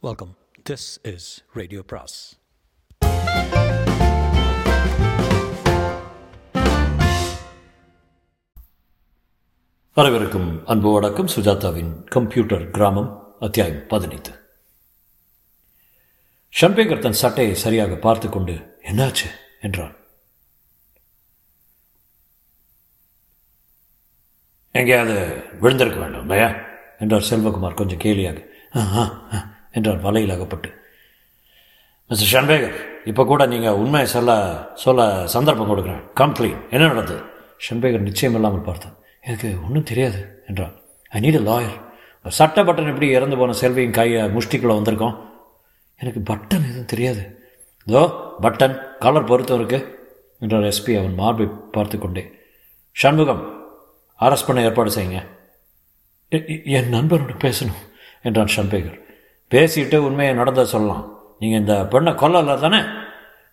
Welcome this is radio பிராஸ் வரவிருக்கும் அன்பு வணக்கம். சுஜாதாவின் கம்ப்யூட்டர் கிராமம் அத்தியாயம் பதினைந்து. ஷம்பேகர் தன் சட்டையை சரியாக பார்த்து கொண்டு என்னாச்சு? என்றான். எங்கேயாவது விழுந்திருக்க வேண்டும் இல்லையா என்றார் செல்வகுமார் கொஞ்சம் கேலியாக. என்றார் வலையில் அகப்பட்டு மிஸ்டர் ஷன்பேகர் இப்போ கூட நீங்கள் உண்மையை சொல்ல சொல்ல சந்தர்ப்பம் கொடுக்குறேன். கம்ப்ளைண்ட் என்ன நடந்தது? ஷன்பேகர் நிச்சயம் இல்லாமல் பார்த்தேன். எனக்கு ஒன்றும் தெரியாது என்றான். ஐ நீட் அ லாயர் சட்ட பட்டன் எப்படி இறந்து போன செல்வியின் கையை முஷ்டிக்குள்ளே வந்திருக்கோம்? எனக்கு பட்டன் எதுவும் தெரியாது. இதோ பட்டன் கலர் பொருத்தம் இருக்கு என்றார் எஸ்பி அவன் மார்பை பார்த்து கொண்டே. ஷண்முகம் அரெஸ்ட் பண்ண ஏற்பாடு செய்யுங்க. எ- என் நண்பரோட பேசணும் என்றான் ஷன்பேகர். பேசிட்டு உண்மையை நடந்த சொல்லலாம். நீங்கள் இந்த பெண்ணை கொல்லல தானே?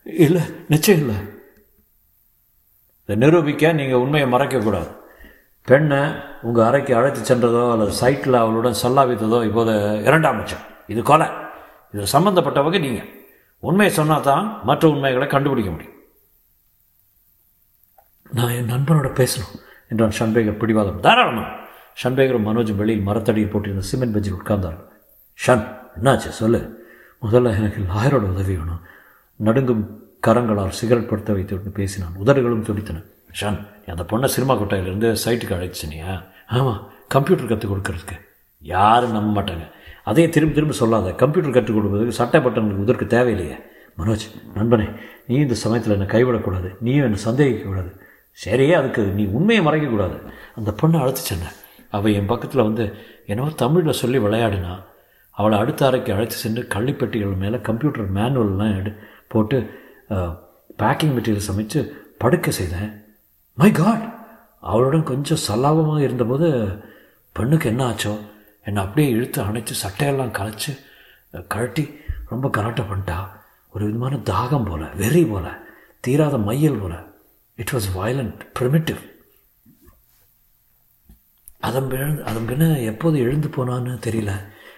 இல்லை நிச்சயம் இல்லை. இதை நிரூபிக்க நீங்கள் உண்மையை மறைக்கக்கூடாது பெண்ணை உங்கள் அறைக்கு அழைத்து சென்றதோ அல்லது சைட்டில் அவளுடன் சல்லாவித்ததோ இப்போது இரண்டாம் பட்சம். இது கொலை. இதில் சம்பந்தப்பட்டவங்க நீங்கள் உண்மையை சொன்னால் தான் மற்ற உண்மைகளை கண்டுபிடிக்க முடியும். நான் என் நண்பனோட பேசணும் என்றான் ஷன்பேகர் பிடிவாதம். தாராளமா. ஷன்பேகரும் மனோஜும் வெளியில் மரத்தடியில் போட்டிருந்த சிமெண்ட் பெஞ்சில் உட்கார்ந்தார்கள். ஷன் என்னாச்சு சொல்லு. முதல்ல எனக்கு லாயரோட உதவி வேணும். நடுங்கும் கரங்களால் சிகரெட் படுத்த வைத்து விட்டு பேசினான். உதடுகளும் துடித்தன. ஷன் அந்த பொண்ணை சினிமா கொட்டாயிலிருந்து சைட்டுக்கு அழைச்சினியா ஆமாம் கம்ப்யூட்டர் கற்றுக் கொடுக்கறதுக்கு. யாரும் நம்ப மாட்டாங்க. அதையே திரும்ப திரும்ப சொல்லாத. கம்ப்யூட்டர் கற்றுக் கொடுப்பதுக்கு சட்டை பட்டனுக்கு உதற்கு தேவையில்லையே. மனோஜ் நண்பனே நீ இந்த சமயத்தில் என்னை கைவிடக்கூடாது. நீயும் என்னை சந்தேகிக்கக்கூடாது. சரியே அதுக்கு நீ உண்மையை மறைக்கக்கூடாது. அந்த பொண்ணை அழைத்து அவள் என் பக்கத்தில் வந்து என்னவோ தமிழில் சொல்லி விளையாடினா அவளை அடுத்த அறைக்கு அழைத்து சென்று கள்ளிப்பெட்டிகள் மேலே கம்ப்யூட்டர் மேனுவல்லாம் எடு போட்டு பேக்கிங் மெட்டீரியல் சமைச்சு படுக்க செய்தேன். மை காட் அவளுடன் கொஞ்சம் சல்லாபமாக இருந்தபோது பெண்ணுக்கு என்ன ஆச்சோ? என்னை அப்படியே இழுத்து அணைச்சி சட்டையெல்லாம் கலைச்சி கழட்டி ரொம்ப கலாட்டை பண்ணிட்டா. ஒரு விதமான தாகம் போல வெறி போல தீராத மையல் போல. இட் வாஸ் வயலண்ட் ப்ரிமிட்டிவ் அதன் அதன் பின்ன எப்போது எழுந்து போனான்னு தெரியல.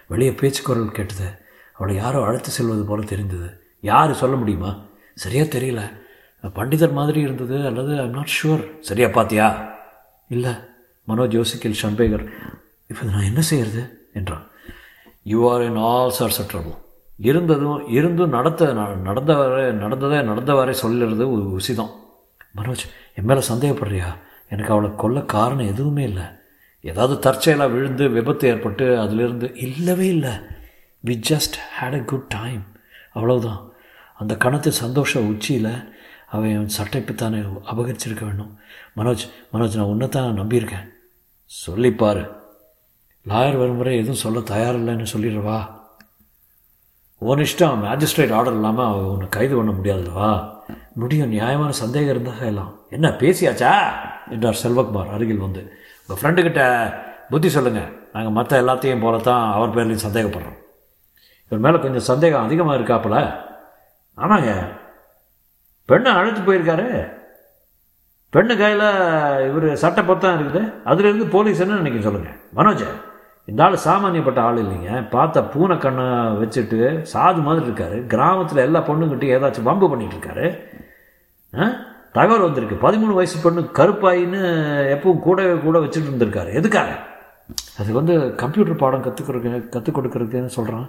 வெளியே பேச்சு குரல் கேட்டது. அவளை யாரோ அழைத்து செல்வது போல தெரிந்தது. யார் சொல்ல முடியுமா? சரியாக தெரியல. பண்டிதர் மாதிரி இருந்தது அல்லது ஐம் நாட் ஷுவர் சரியா பார்த்தியா இல்லை. மனோஜ் யோசிக்கல் ஷன்பேகர் இப்போ நான் என்ன செய்யறது? என்றான். You are in all sorts trouble இருந்ததும் இருந்தும் நடத்த ந- நடந்தவரை நடந்ததை நடந்தவரை சொல்லுறது ஒரு உசிதம். மனோஜ் என் மேலே சந்தேகப்படுறியா? எனக்கு அவளை கொல்ல காரணம் எதுவுமே இல்லை. ஏதாவது தற்செயலாக விழுந்து விபத்து ஏற்பட்டு அதிலிருந்து இல்லவே இல்லை. We just had a good time அவ்வளவுதான். அந்த கணத்து சந்தோஷ உச்சியில் அவன் என் சட்டைப்புத்தானே அபகரிச்சிருக்க வேண்டும். மனோஜ் மனோஜ் நான் உன்னை தான் நம்பியிருக்கேன். சொல்லிப்பார் லாயர் வரும்முறை எதுவும் சொல்ல தயாரில்லைன்னு சொல்லிடுவா உன் இஷ்டம் மேஜிஸ்ட்ரேட் ஆர்டர் இல்லாமல் அவன் உன்னை கைது பண்ண முடியாதுல்லவா முடியும் நியாயமான சந்தேகம் இருந்தால் எல்லாம் என்ன பேசியாச்சா? என்றார் செல்வகுமார் அருகில் வந்து. உங்கள் ஃப்ரெண்டுக்கிட்ட புத்தி சொல்லுங்கள் நாங்கள் மற்ற எல்லாத்தையும் போல தான் அவர் பேர்லையும் சந்தேகப்படுறோம். இவர் மேலே கொஞ்சம் சந்தேகம் அதிகமாக இருக்காப்புல. ஆமாங்க. பெண்ணை அழைத்து போயிருக்காரு. பெண்ணு கையில் இவர் சட்டை பொத்தான் இருக்குது. அதுலேருந்து போலீஸ் என்ன நினைக்க சொல்லுங்கள் மனோஜ் இந்த ஆள் சாமானியப்பட்ட ஆள் இல்லைங்க. பார்த்த பூனை கண்ணை வச்சுட்டு சாது மாதிரி இருக்காரு. கிராமத்தில் எல்லா பொண்ணுங்கிட்டையும் ஏதாச்சும் வம்பு பண்ணிகிட்டு இருக்காரு. ஆ? தகவல் வந்திருக்கு. பதிமூணு வயசு பொண்ணு கருப்பாயின்னு எப்பவும் கூடவே கூட வச்சுட்டு இருந்திருக்காரு. எதுக்காக? அது வந்து கம்ப்யூட்டர் பாடம் கற்றுக் கொடுக்க கற்றுக் கொடுக்குறதுன்னு சொல்கிறான்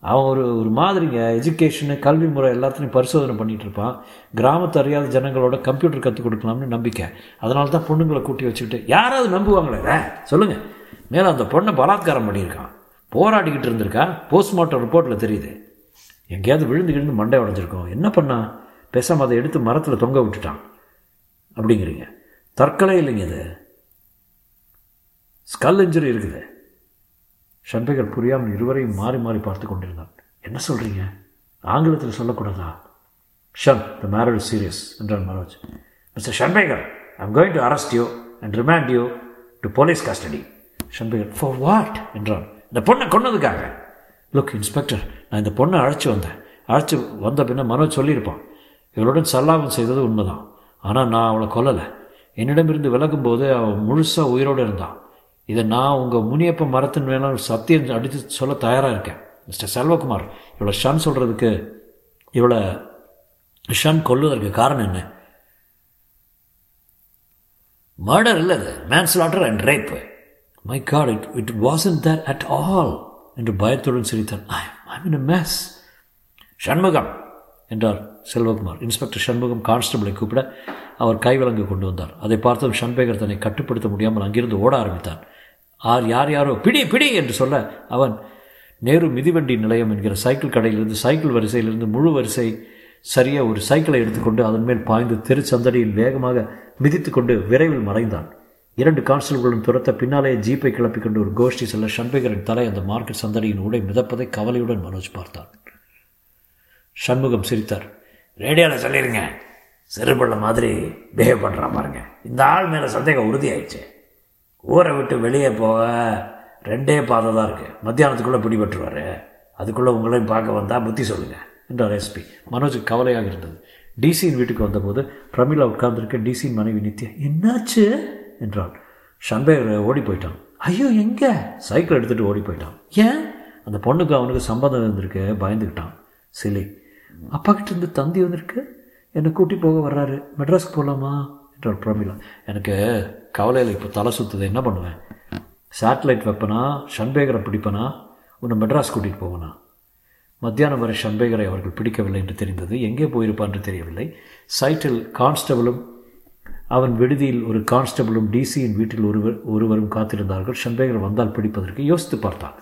அவன் ஒரு ஒரு மாதிரிங்க. எஜுகேஷனு கல்வி முறை எல்லாத்தையும் பரிசோதனை பண்ணிட்டு இருப்பான். கிராமத்து அறியாத ஜனங்களோட கம்ப்யூட்டர் கற்றுக் கொடுக்கலாம்னு நம்பிக்கை. அதனால தான் பொண்ணுங்களை கூட்டி வச்சுக்கிட்டு யாராவது நம்புவாங்களே? சொல்லுங்கள் மேலே அந்த பொண்ணை பலாத்காரம் பண்ணியிருக்கான். போராடிக்கிட்டு இருந்திருக்கா? போஸ்ட்மார்ட்டம் ரிப்போர்ட்டில் தெரியுது. எங்கேயாவது விழுந்து கிழுந்து மண்டை உடஞ்சிருக்கோம். என்ன பண்ணான் பேசாமல் அதை எடுத்து மரத்தில் தொங்க விட்டுட்டான். அப்படிங்கிறீங்க. தற்கொலை இல்லைங்க இது. ஸ்கல் இன்ஜுரி இருக்குது. ஷன்பேகர் புரியாமல் இருவரையும் மாறி மாறி பார்த்து கொண்டிருந்தான். என்ன சொல்கிறீங்க ஆங்கிலத்தில் சொல்லக்கூடாதா? ஷன் த மேரேஜ் சீரியஸ் என்றான் Manoj. Mister Shanbekar I'm going to arrest you and remand you to police custody Shanbekar for what என்றான். இந்த பொண்ணை கொன்னதுக்காக. லுக் இன்ஸ்பெக்டர் நான் இந்த பொண்ணை அழைச்சி வந்தேன். அழைச்சி வந்த பின்ன மனோஜ் சொல்லியிருப்பான். இவளுடன் சல்லாபம் செய்தது உண்மைதான். ஆனால் நான் அவளை கொல்லலை. என்னிடமிருந்து விலகும்போது அவள் முழுசாக உயிரோடு இருந்தான். இதை நான் உங்கள் முனியப்ப மரத்தின் வேணாலும் சத்தியம் அடித்து சொல்ல தயாராக இருக்கேன். மிஸ்டர் செல்வகுமார் இவ்வளோ ஷன் சொல்கிறதுக்கு இவ்வளோ ஷன் கொல்லுவதற்கு காரணம் என்ன? மர்டர் இல்லை அது. Manslaughter and rape my god it it wasn't there at all என்று பயத்துடன் சிரித்தான். ஐ ஐ மீன் மேஸ் ஷண்முகம் என்றார் செல்வகுமார். இன்ஸ்பெக்டர் ஷண்முகம் கான்ஸ்டபிளை கூப்பிட அவர் கைவிலங்கு கொண்டு வந்தார். அதை பார்த்ததும் ஷன்பேகர் தன்னை கட்டுப்படுத்த முடியாமல் அங்கிருந்து ஓட ஆரம்பித்தான். ஆர் யார் யாரோ? பிடி பிடி! என்று சொல்ல அவன் நேரு மிதிவண்டி நிலையம் என்கிற சைக்கிள் கடையிலிருந்து சைக்கிள் வரிசையிலிருந்து முழு வரிசை சரியாக ஒரு சைக்கிளை எடுத்துக்கொண்டு அதன் மேல் பாய்ந்து திருச்சந்தடியில் வேகமாக மிதித்து கொண்டு விரைவில் மறைந்தான். இரண்டு கான்ஸ்டபிள்களும் துரத்த பின்னாலே ஜீப்பை கிளப்பிக் கொண்டு ஒரு கோஷ்டி செல்ல ஷண்பேகரின் தலை அந்த மார்க்கெட் சந்தடியின் உடை மிதப்பதை கவலையுடன் மனோஜ் பார்த்தான். சண்முகம் சிரித்தார். ரேடியோவில் சொல்லிடுங்க சிறுபள்ள மாதிரி பிஹேவ் பண்ணுற பாருங்க. இந்த ஆள் மேலே சந்தேகம் உறுதியாயிடுச்சு. ஊரை விட்டு வெளியே போக ரெண்டே பாதை தான் இருக்குது மத்தியானத்துக்குள்ளே பிடிபட்டுருவார். அதுக்குள்ளே உங்களையும் பார்க்க வந்தால் புத்தி சொல்லுங்கள் என்றார் எஸ்பி மனோஜுக்கு கவலையாக இருந்தது. டிசியின் வீட்டுக்கு வந்தபோது பிரமிளா உட்கார்ந்துருக்க டிசியின் மனைவி நித்யா என்னாச்சு? என்றான் ஷம்பேர் ஓடி போயிட்டான். ஐயோ எங்கே? சைக்கிள் எடுத்துகிட்டு ஓடி போயிட்டான். ஏன்? அந்த பொண்ணுக்கு அவனுக்கு சம்பந்தம் இருந்திருக்கு. பயந்துக்கிட்டான் சிலி அப்பா கிட்ட இருந்து தந்தி வந்திருக்கு. என்னை கூட்டி போக வர்றாரு. மெட்ராஸ்க்கு போகலாமா என்றார் பிரமிளா எனக்கு கவலையில் இப்போ தலை சுற்றுது என்ன பண்ணுவேன்? சேட்டலைட் வைப்பனா ஷன்பேகரை பிடிப்பனா? உன்னை மெட்ராஸ் கூட்டிகிட்டு போவனா? மத்தியானம் வரை ஷன்பேகரை அவர்கள் பிடிக்கவில்லை என்று தெரிந்தது. எங்கே போயிருப்பான் என்று தெரியவில்லை. சைட்டில் கான்ஸ்டபிளும் அவன் விடுதியில் ஒரு கான்ஸ்டபிளும் டிசியின் வீட்டில் ஒருவர் ஒருவரும் காத்திருந்தார்கள். ஷன்பேகர் வந்தால் பிடிப்பதற்கு யோசித்து பார்த்தான்.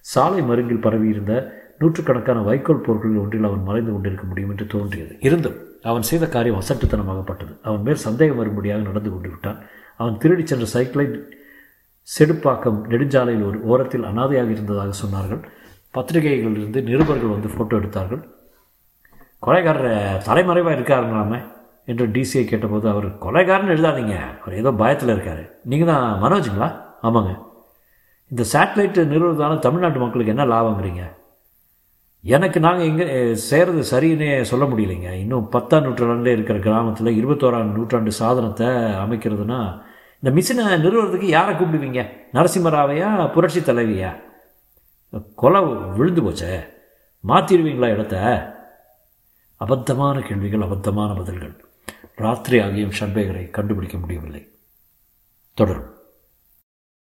சாலை மருங்கில் பரவியிருந்த நூற்றுக்கணக்கான வைக்கோல் பொருட்களில் ஒன்றில் அவன் மறைந்து கொண்டிருக்க முடியும் என்று தோன்றியது. இருந்தும் அவன் செய்த காரியம் அசட்டுத்தனமாகப்பட்டது. அவன் மேல் சந்தேகம் வரும்படியாக நடந்து கொண்டு விட்டான் அவன் திருடி சென்ற சைக்கிளை செடுப்பாக்கம் நெடுஞ்சாலையில் ஒரு ஓரத்தில் அனாதையாக இருந்ததாக சொன்னார்கள். பத்திரிகைகளிலிருந்து நிருபர்கள் வந்து ஃபோட்டோ எடுத்தார்கள். கொலைகாரர் தலைமறைவாக இருக்காருங்களாமே என்று டிசியை கேட்டபோது அவர் கொலைகாரன் எழுதாதீங்க. அவர் ஏதோ பயத்தில் இருக்கார். நீங்கள் தான் மனோஜுங்களா? ஆமாங்க. இந்த சேட்டலைட்டு நிறுவனத்தால் தமிழ்நாட்டு மக்களுக்கு என்ன லாபங்கிறீங்க எனக்கு நாங்கள் எங்கே செய்கிறது சரின்னே சொல்ல முடியலைங்க. இன்னும் பத்தாம் நூற்றாண்டுல இருக்கிற கிராமத்தில் இருபத்தோராம் நூற்றாண்டு சாதனத்தை அமைக்கிறதுனா இந்த மிஷினை நிறுவனத்துக்கு யாரை கூப்பிடுவீங்க? நரசிம்மராவையா புரட்சி தலைவியா? கொலை விழுந்து போச்சே. மாற்றிடுவீங்களா இடத்த? அபத்தமான கேள்விகள் அபத்தமான பதில்கள். ராத்திரி ஆகியும் ஷன்பேகரை கண்டுபிடிக்க முடியவில்லை. தொடரும்.